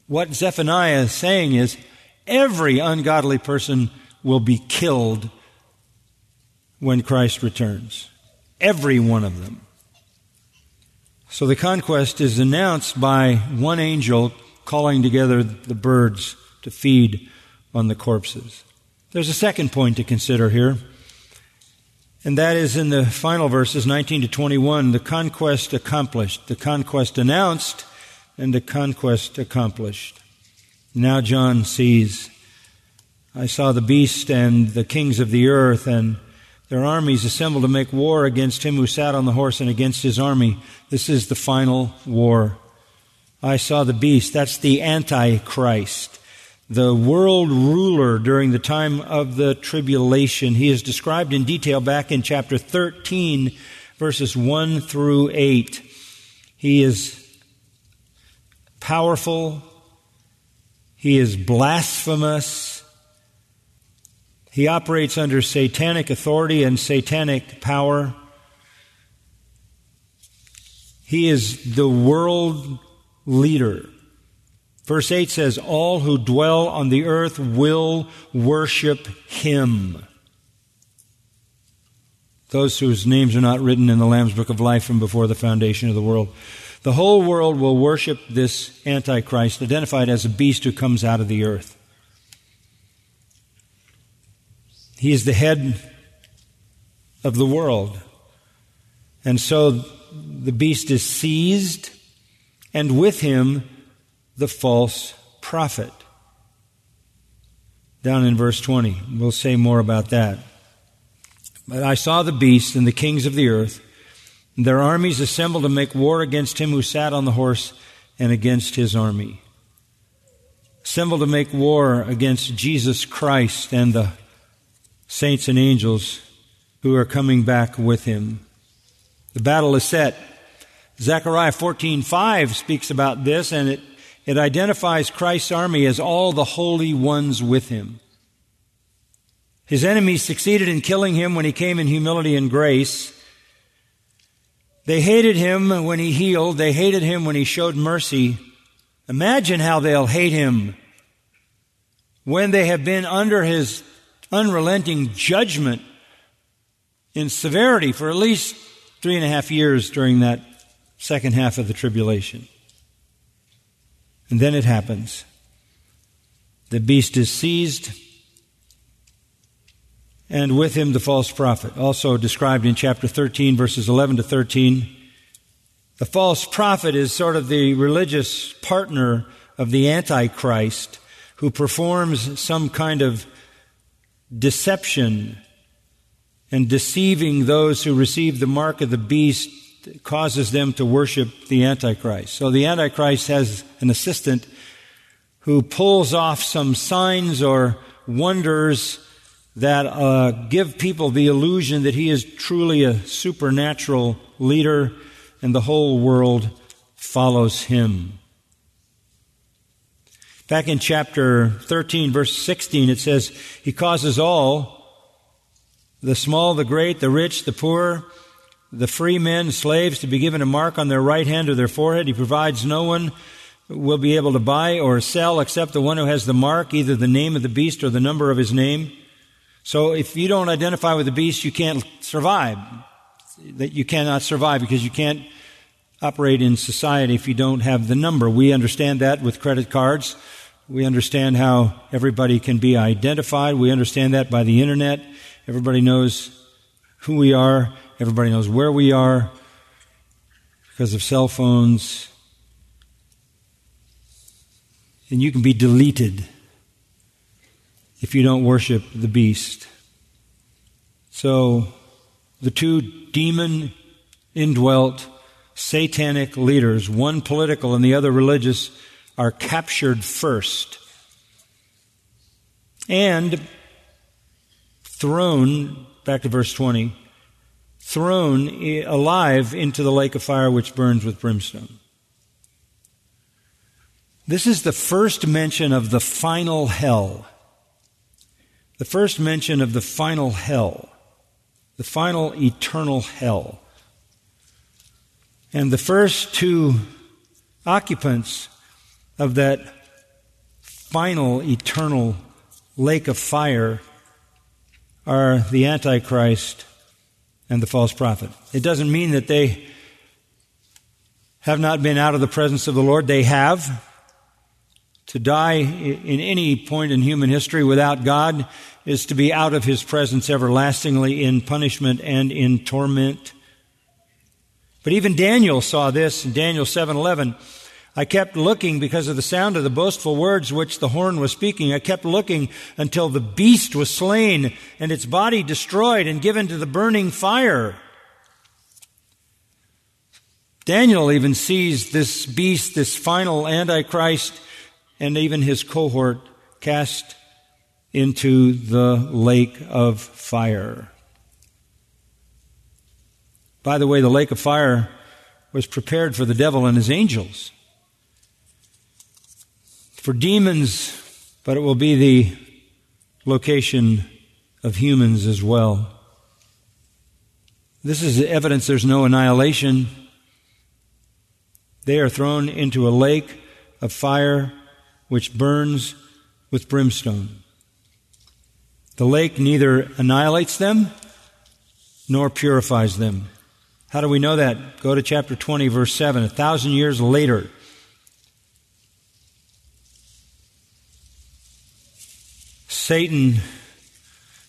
What Zephaniah is saying is every ungodly person will be killed when Christ returns. Every one of them. So the conquest is announced by one angel calling together the birds to feed on the corpses. There's a second point to consider here, and that is in the final verses 19 to 21 the conquest accomplished, the conquest announced, and the conquest accomplished. Now John sees. I saw the beast and the kings of the earth and their armies assembled to make war against him who sat on the horse and against his army. This is the final war. I saw the beast. That's the Antichrist, the world ruler during the time of the tribulation. He is described in detail back in chapter 13, verses 1 through 8. He is powerful. He is blasphemous. He operates under satanic authority and satanic power. He is the world leader. Verse 8 says, All who dwell on the earth will worship him. those whose names are not written in the Lamb's Book of Life from before the foundation of the world. The whole world will worship this Antichrist, identified as a beast who comes out of the earth. He is the head of the world. And so the beast is seized, and with him the false prophet. Down in verse 20. We'll say more about that. But I saw the beast and the kings of the earth, and their armies assembled to make war against him who sat on the horse and against his army. Assembled to make war against Jesus Christ and the saints and angels who are coming back with him. The battle is set. Zechariah 14:5 speaks about this and it, it identifies Christ's army as all the holy ones with him. His enemies succeeded in killing him when he came in humility and grace. They hated him when he healed. They hated him when he showed mercy. Imagine how they'll hate him when they have been under his unrelenting judgment in severity for at least three and a half years during that second half of the tribulation. And then it happens. The beast is seized, and with him the false prophet, also described in chapter 13, verses 11 to 13. The false prophet is sort of the religious partner of the Antichrist who performs some kind of deception and deceiving those who receive the mark of the beast causes them to worship the Antichrist. So the Antichrist has an assistant who pulls off some signs or wonders that uh, give people the illusion that he is truly a supernatural leader and the whole world follows him. Back in chapter 13, verse 16, it says, He causes all, the small, the great, the rich, the poor, the free men, slaves, to be given a mark on their right hand or their forehead. He provides no one will be able to buy or sell except the one who has the mark, either the name of the beast or the number of his name. So if you don't identify with the beast, you can't survive. That you cannot survive because you can't operate in society if you don't have the number. We understand that with credit cards. We understand how everybody can be identified. We understand that by the internet. Everybody knows who we are. Everybody knows where we are because of cell phones. And you can be deleted if you don't worship the beast. So, the two demon indwelt satanic leaders, one political and the other religious, are captured first and thrown, back to verse 20, thrown alive into the lake of fire which burns with brimstone. This is the first mention of the final hell. The first mention of the final hell. The final eternal hell. And the first two occupants of that final eternal lake of fire are the Antichrist and the false prophet. It doesn't mean that they have not been out of the presence of the Lord. They have. To die in any point in human history without God is to be out of His presence everlastingly in punishment and in torment. But even Daniel saw this in Daniel 7:11. I kept looking because of the sound of the boastful words which the horn was speaking. I kept looking until the beast was slain and its body destroyed and given to the burning fire. Daniel even sees this beast, this final Antichrist, and even his cohort cast into the lake of fire. By the way, the lake of fire was prepared for the devil and his angels for demons, but it will be the location of humans as well. This is evidence there's no annihilation. They are thrown into a lake of fire which burns with brimstone. The lake neither annihilates them nor purifies them. How do we know that? Go to chapter 20, verse 7. A thousand years later, Satan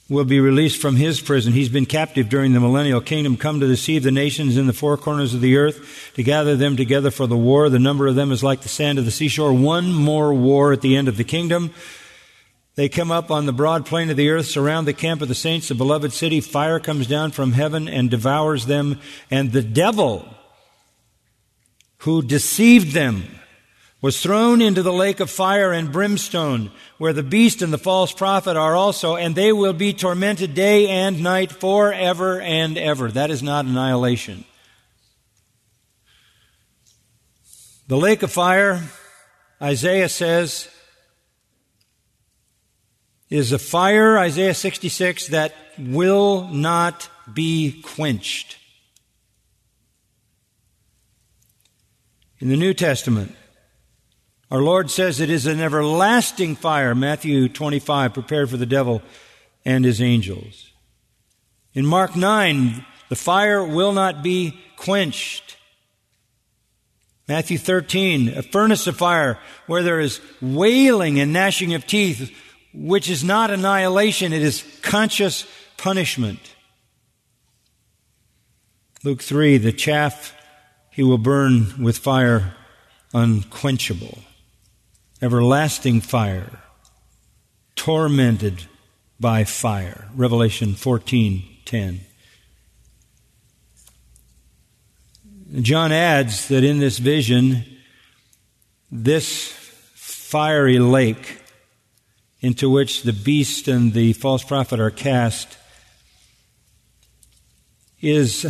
will be released from his prison. He's been captive during the millennial kingdom, come to deceive the nations in the four corners of the earth, to gather them together for the war. The number of them is like the sand of the seashore. One more war at the end of the kingdom. They come up on the broad plain of the earth, surround the camp of the saints, the beloved city. Fire comes down from heaven and devours them. And the devil who deceived them was thrown into the lake of fire and brimstone, where the beast and the false prophet are also, and they will be tormented day and night forever and ever. That is not annihilation. The lake of fire, Isaiah says, is a fire, Isaiah 66, that will not be quenched. In the New Testament, our Lord says it is an everlasting fire, Matthew 25, prepared for the devil and his angels. In Mark 9, the fire will not be quenched. Matthew 13, a furnace of fire where there is wailing and gnashing of teeth, which is not annihilation, it is conscious punishment. Luke 3, the chaff he will burn with fire unquenchable everlasting fire, tormented by fire. Revelation 14:10. John adds that in this vision, this fiery lake into which the beast and the false prophet are cast is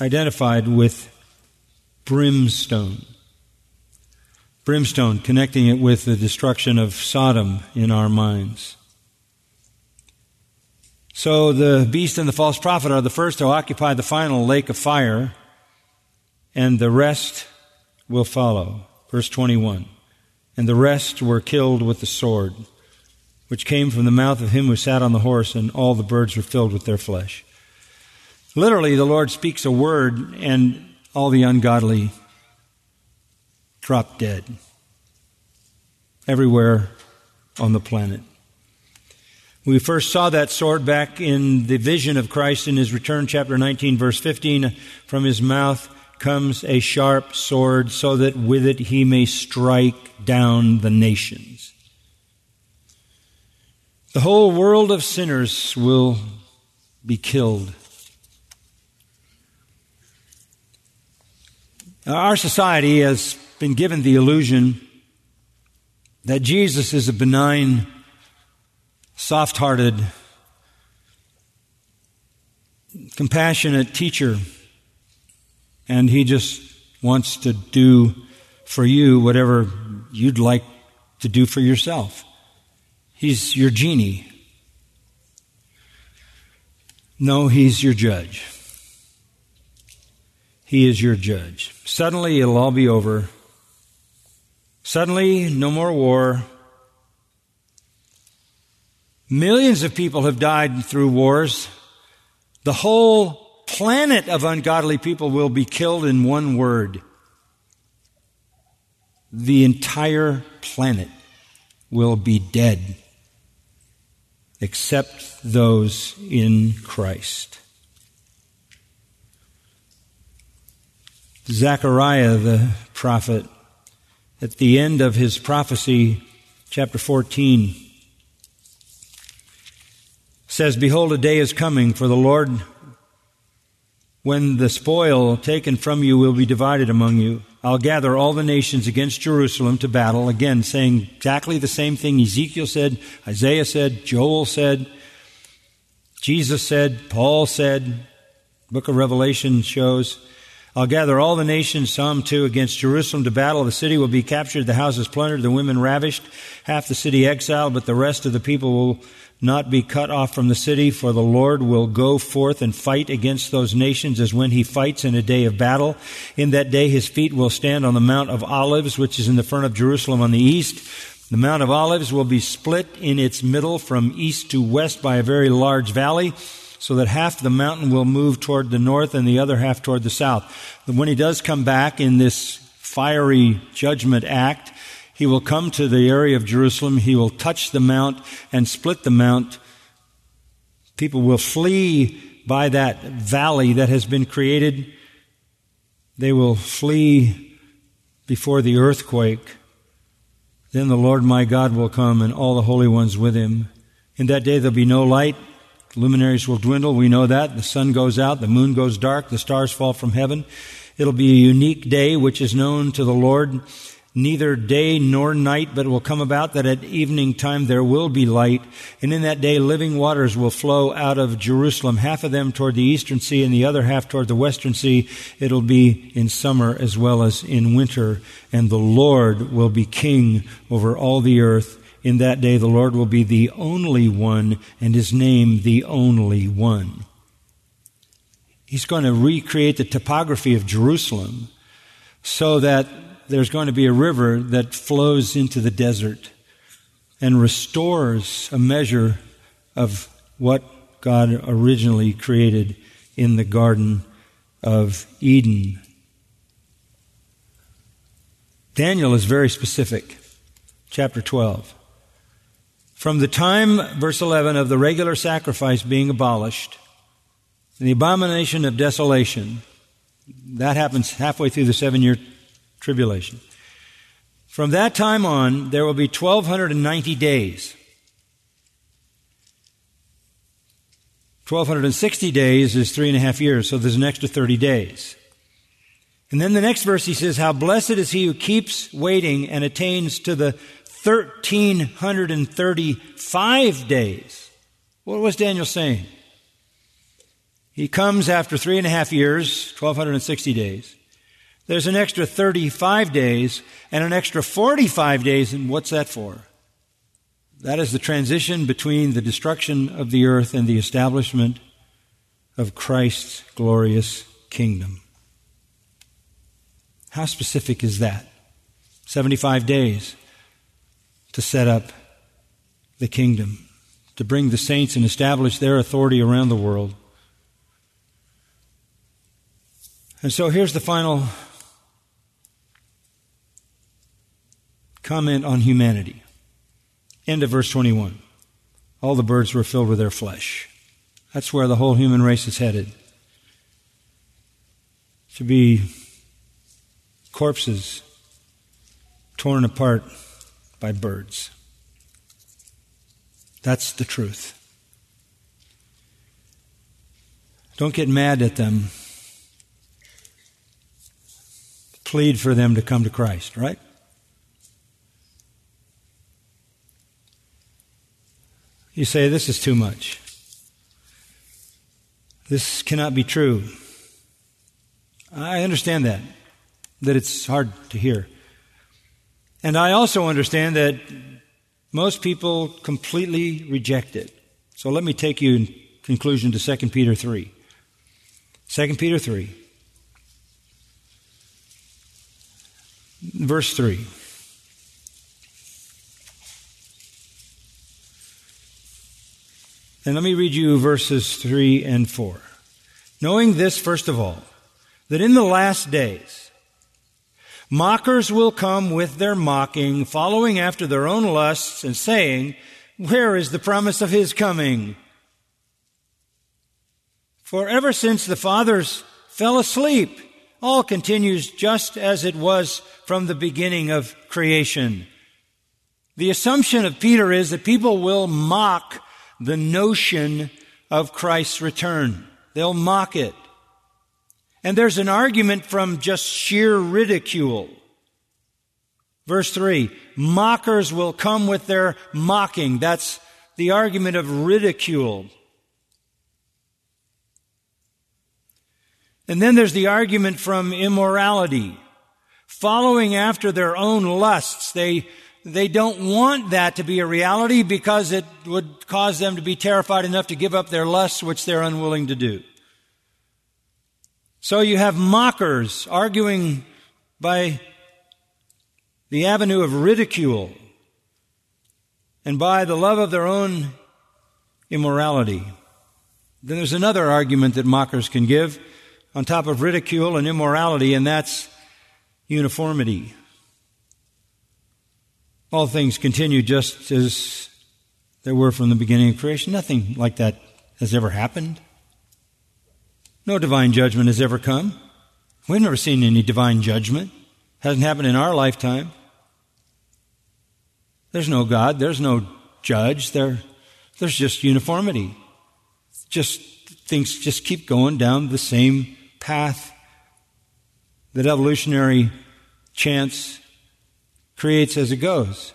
identified with brimstone brimstone, connecting it with the destruction of Sodom in our minds. So the beast and the false prophet are the first to occupy the final lake of fire, and the rest will follow. Verse 21. And the rest were killed with the sword, which came from the mouth of him who sat on the horse, and all the birds were filled with their flesh. Literally, the Lord speaks a word, and all the ungodly drop dead everywhere on the planet. We first saw that sword back in the vision of Christ in his return, chapter 19, verse 15. From his mouth comes a sharp sword, so that with it he may strike down the nations. The whole world of sinners will be killed. Our society has been given the illusion that Jesus is a benign, soft hearted, compassionate teacher, and he just wants to do for you whatever you'd like to do for yourself. He's your genie. No, he's your judge. He is your judge. Suddenly it'll all be over. Suddenly, no more war. Millions of people have died through wars. The whole planet of ungodly people will be killed in one word. The entire planet will be dead, except those in Christ. Zechariah the prophet at the end of his prophecy, chapter 14, says, Behold, a day is coming for the Lord when the spoil taken from you will be divided among you. I'll gather all the nations against Jerusalem to battle. Again, saying exactly the same thing Ezekiel said, Isaiah said, Joel said, Jesus said, Paul said, book of Revelation shows. I'll gather all the nations, Psalm 2, against Jerusalem to battle. The city will be captured, the houses plundered, the women ravished, half the city exiled, but the rest of the people will not be cut off from the city, for the Lord will go forth and fight against those nations as when he fights in a day of battle. In that day his feet will stand on the Mount of Olives, which is in the front of Jerusalem on the east. The Mount of Olives will be split in its middle from east to west by a very large valley so that half the mountain will move toward the north and the other half toward the south. When he does come back in this fiery judgment act, he will come to the area of Jerusalem. He will touch the mount and split the mount. People will flee by that valley that has been created. They will flee before the earthquake. Then the Lord my God will come and all the holy ones with him. In that day there'll be no light. Luminaries will dwindle. We know that. The sun goes out. The moon goes dark. The stars fall from heaven. It'll be a unique day which is known to the Lord neither day nor night, but it will come about that at evening time there will be light. And in that day living waters will flow out of Jerusalem, half of them toward the eastern sea and the other half toward the western sea. It'll be in summer as well as in winter. And the Lord will be king over all the earth. In that day the Lord will be the only one and his name the only one. He's going to recreate the topography of Jerusalem so that there's going to be a river that flows into the desert and restores a measure of what God originally created in the Garden of Eden. Daniel is very specific. Chapter 12. From the time, verse 11, of the regular sacrifice being abolished, the abomination of desolation, that happens halfway through the seven year tribulation. From that time on, there will be 1,290 days. 1,260 days is three and a half years, so there's an extra 30 days. And then the next verse he says, How blessed is he who keeps waiting and attains to the 1,335 days. What was Daniel saying? He comes after three and a half years, 1,260 days. There's an extra 35 days and an extra 45 days, and what's that for? That is the transition between the destruction of the earth and the establishment of Christ's glorious kingdom. How specific is that? 75 days to set up the kingdom, to bring the saints and establish their authority around the world. And so here's the final comment on humanity. End of verse 21. All the birds were filled with their flesh. That's where the whole human race is headed. To be corpses torn apart by birds. That's the truth. Don't get mad at them. Plead for them to come to Christ, right? You say, This is too much. This cannot be true. I understand that, that it's hard to hear. And I also understand that most people completely reject it. So let me take you in conclusion to 2 Peter 3. 2 Peter 3, verse 3. And let me read you verses 3 and 4. Knowing this, first of all, that in the last days, mockers will come with their mocking, following after their own lusts, and saying, Where is the promise of his coming? For ever since the fathers fell asleep, all continues just as it was from the beginning of creation. The assumption of Peter is that people will mock the notion of Christ's return. They'll mock it. And there's an argument from just sheer ridicule. Verse 3 Mockers will come with their mocking. That's the argument of ridicule. And then there's the argument from immorality. Following after their own lusts, they they don't want that to be a reality because it would cause them to be terrified enough to give up their lusts, which they're unwilling to do. So you have mockers arguing by the avenue of ridicule and by the love of their own immorality. Then there's another argument that mockers can give on top of ridicule and immorality, and that's uniformity. All things continue just as they were from the beginning of creation. Nothing like that has ever happened. No divine judgment has ever come. We've never seen any divine judgment. Hasn't happened in our lifetime. There's no God. There's no judge. There, there's just uniformity. Just things just keep going down the same path that evolutionary chance creates as it goes.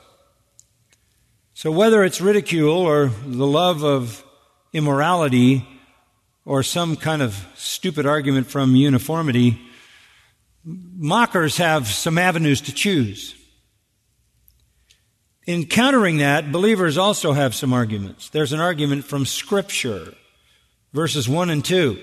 So whether it's ridicule or the love of immorality or some kind of stupid argument from uniformity, mockers have some avenues to choose. In countering that, believers also have some arguments. There's an argument from Scripture, verses 1 and 2.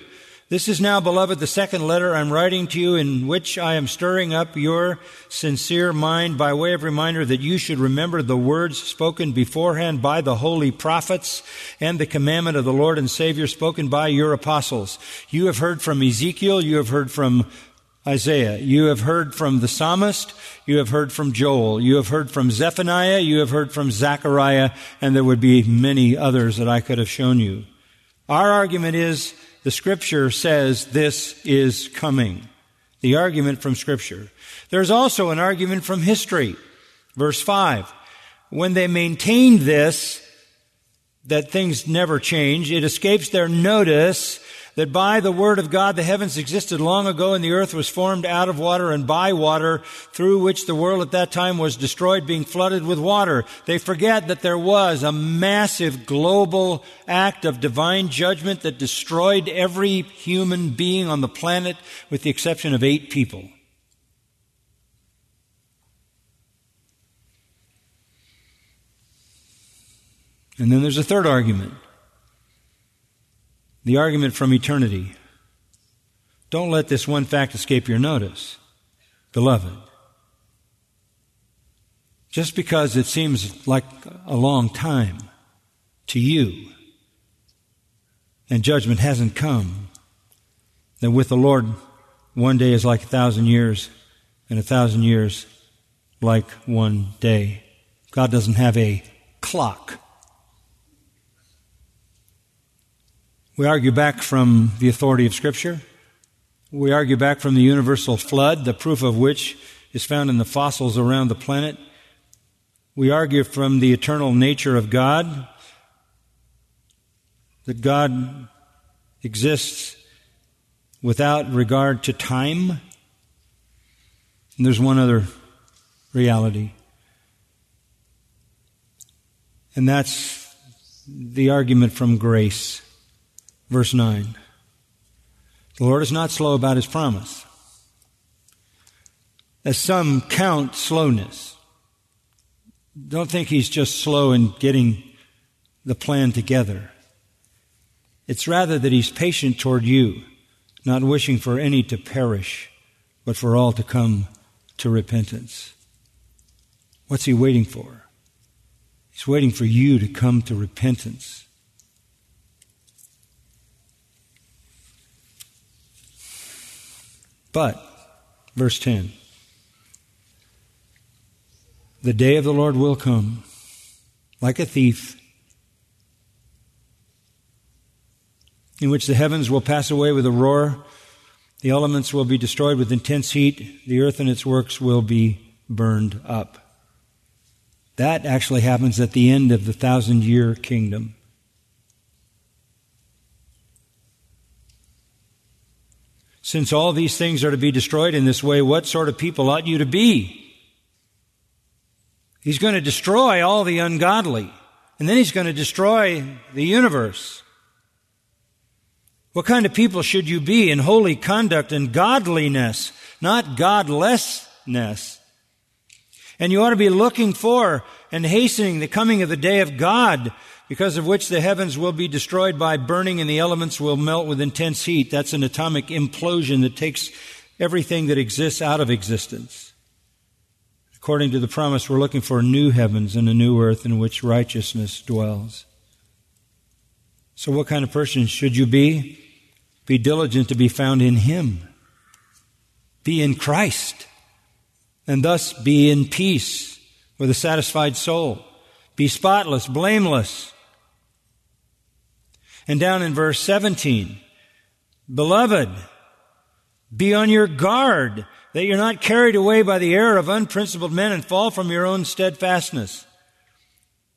This is now, beloved, the second letter I'm writing to you in which I am stirring up your sincere mind by way of reminder that you should remember the words spoken beforehand by the holy prophets and the commandment of the Lord and Savior spoken by your apostles. You have heard from Ezekiel, you have heard from Isaiah. You have heard from the psalmist. You have heard from Joel. You have heard from Zephaniah. You have heard from Zechariah. And there would be many others that I could have shown you. Our argument is the scripture says this is coming. The argument from scripture. There's also an argument from history. Verse 5. When they maintained this, that things never change, it escapes their notice that by the word of God the heavens existed long ago and the earth was formed out of water and by water through which the world at that time was destroyed being flooded with water. They forget that there was a massive global act of divine judgment that destroyed every human being on the planet with the exception of eight people. And then there's a third argument the argument from eternity. Don't let this one fact escape your notice, beloved. Just because it seems like a long time to you and judgment hasn't come, that with the Lord, one day is like a thousand years, and a thousand years like one day. God doesn't have a clock. We argue back from the authority of Scripture. We argue back from the universal flood, the proof of which is found in the fossils around the planet. We argue from the eternal nature of God, that God exists without regard to time. And there's one other reality, and that's the argument from grace. Verse 9. The Lord is not slow about his promise, as some count slowness. Don't think he's just slow in getting the plan together. It's rather that he's patient toward you, not wishing for any to perish, but for all to come to repentance. What's he waiting for? He's waiting for you to come to repentance. But, verse 10, the day of the Lord will come like a thief, in which the heavens will pass away with a roar, the elements will be destroyed with intense heat, the earth and its works will be burned up. That actually happens at the end of the thousand year kingdom. Since all these things are to be destroyed in this way, what sort of people ought you to be? He's going to destroy all the ungodly, and then he's going to destroy the universe. What kind of people should you be in holy conduct and godliness, not godlessness? And you ought to be looking for and hastening the coming of the day of God because of which the heavens will be destroyed by burning and the elements will melt with intense heat. That's an atomic implosion that takes everything that exists out of existence. According to the promise, we're looking for new heavens and a new earth in which righteousness dwells. So, what kind of person should you be? Be diligent to be found in Him. Be in Christ, and thus be in peace with a satisfied soul. Be spotless, blameless. And down in verse 17, Beloved, be on your guard that you're not carried away by the error of unprincipled men and fall from your own steadfastness.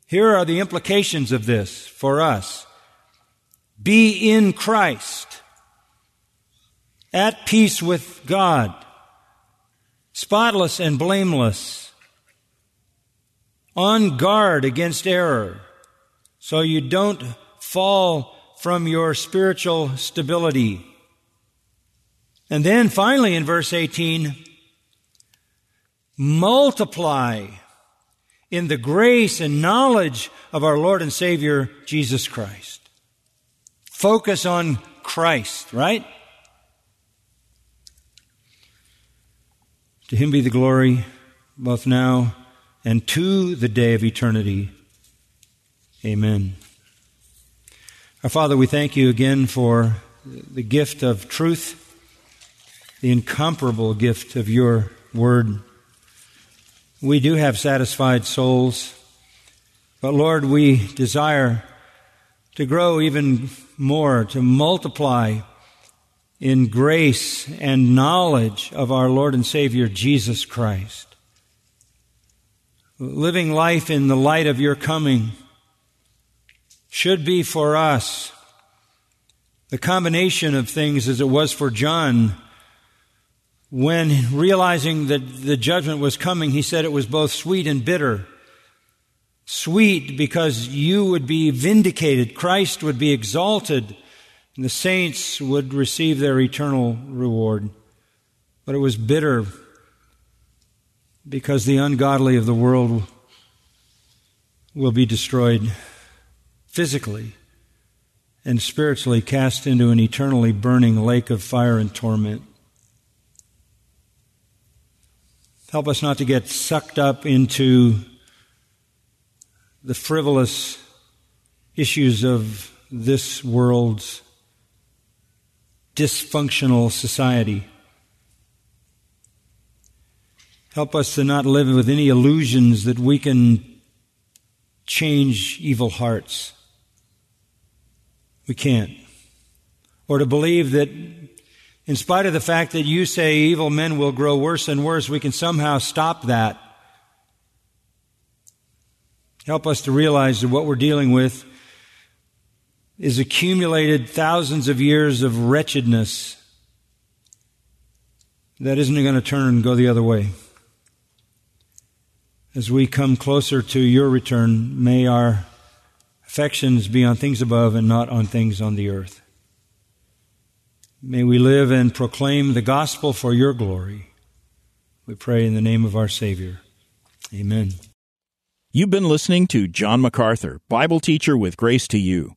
Here are the implications of this for us. Be in Christ, at peace with God, spotless and blameless, on guard against error, so you don't fall from your spiritual stability. And then finally in verse 18, multiply in the grace and knowledge of our Lord and Savior Jesus Christ. Focus on Christ, right? To him be the glory both now and to the day of eternity. Amen. Our Father, we thank you again for the gift of truth, the incomparable gift of your word. We do have satisfied souls, but Lord, we desire to grow even more, to multiply in grace and knowledge of our Lord and Savior Jesus Christ. Living life in the light of your coming should be for us the combination of things as it was for John when realizing that the judgment was coming, he said it was both sweet and bitter. Sweet because you would be vindicated, Christ would be exalted, and the saints would receive their eternal reward. But it was bitter because the ungodly of the world will be destroyed physically and spiritually cast into an eternally burning lake of fire and torment. Help us not to get sucked up into the frivolous issues of this world's dysfunctional society. Help us to not live with any illusions that we can change evil hearts. We can't. Or to believe that in spite of the fact that you say evil men will grow worse and worse, we can somehow stop that. Help us to realize that what we're dealing with is accumulated thousands of years of wretchedness that isn't going to turn and go the other way. As we come closer to your return, may our affections be on things above and not on things on the earth. May we live and proclaim the gospel for your glory. We pray in the name of our Savior. Amen. You've been listening to John MacArthur, Bible teacher with Grace to You.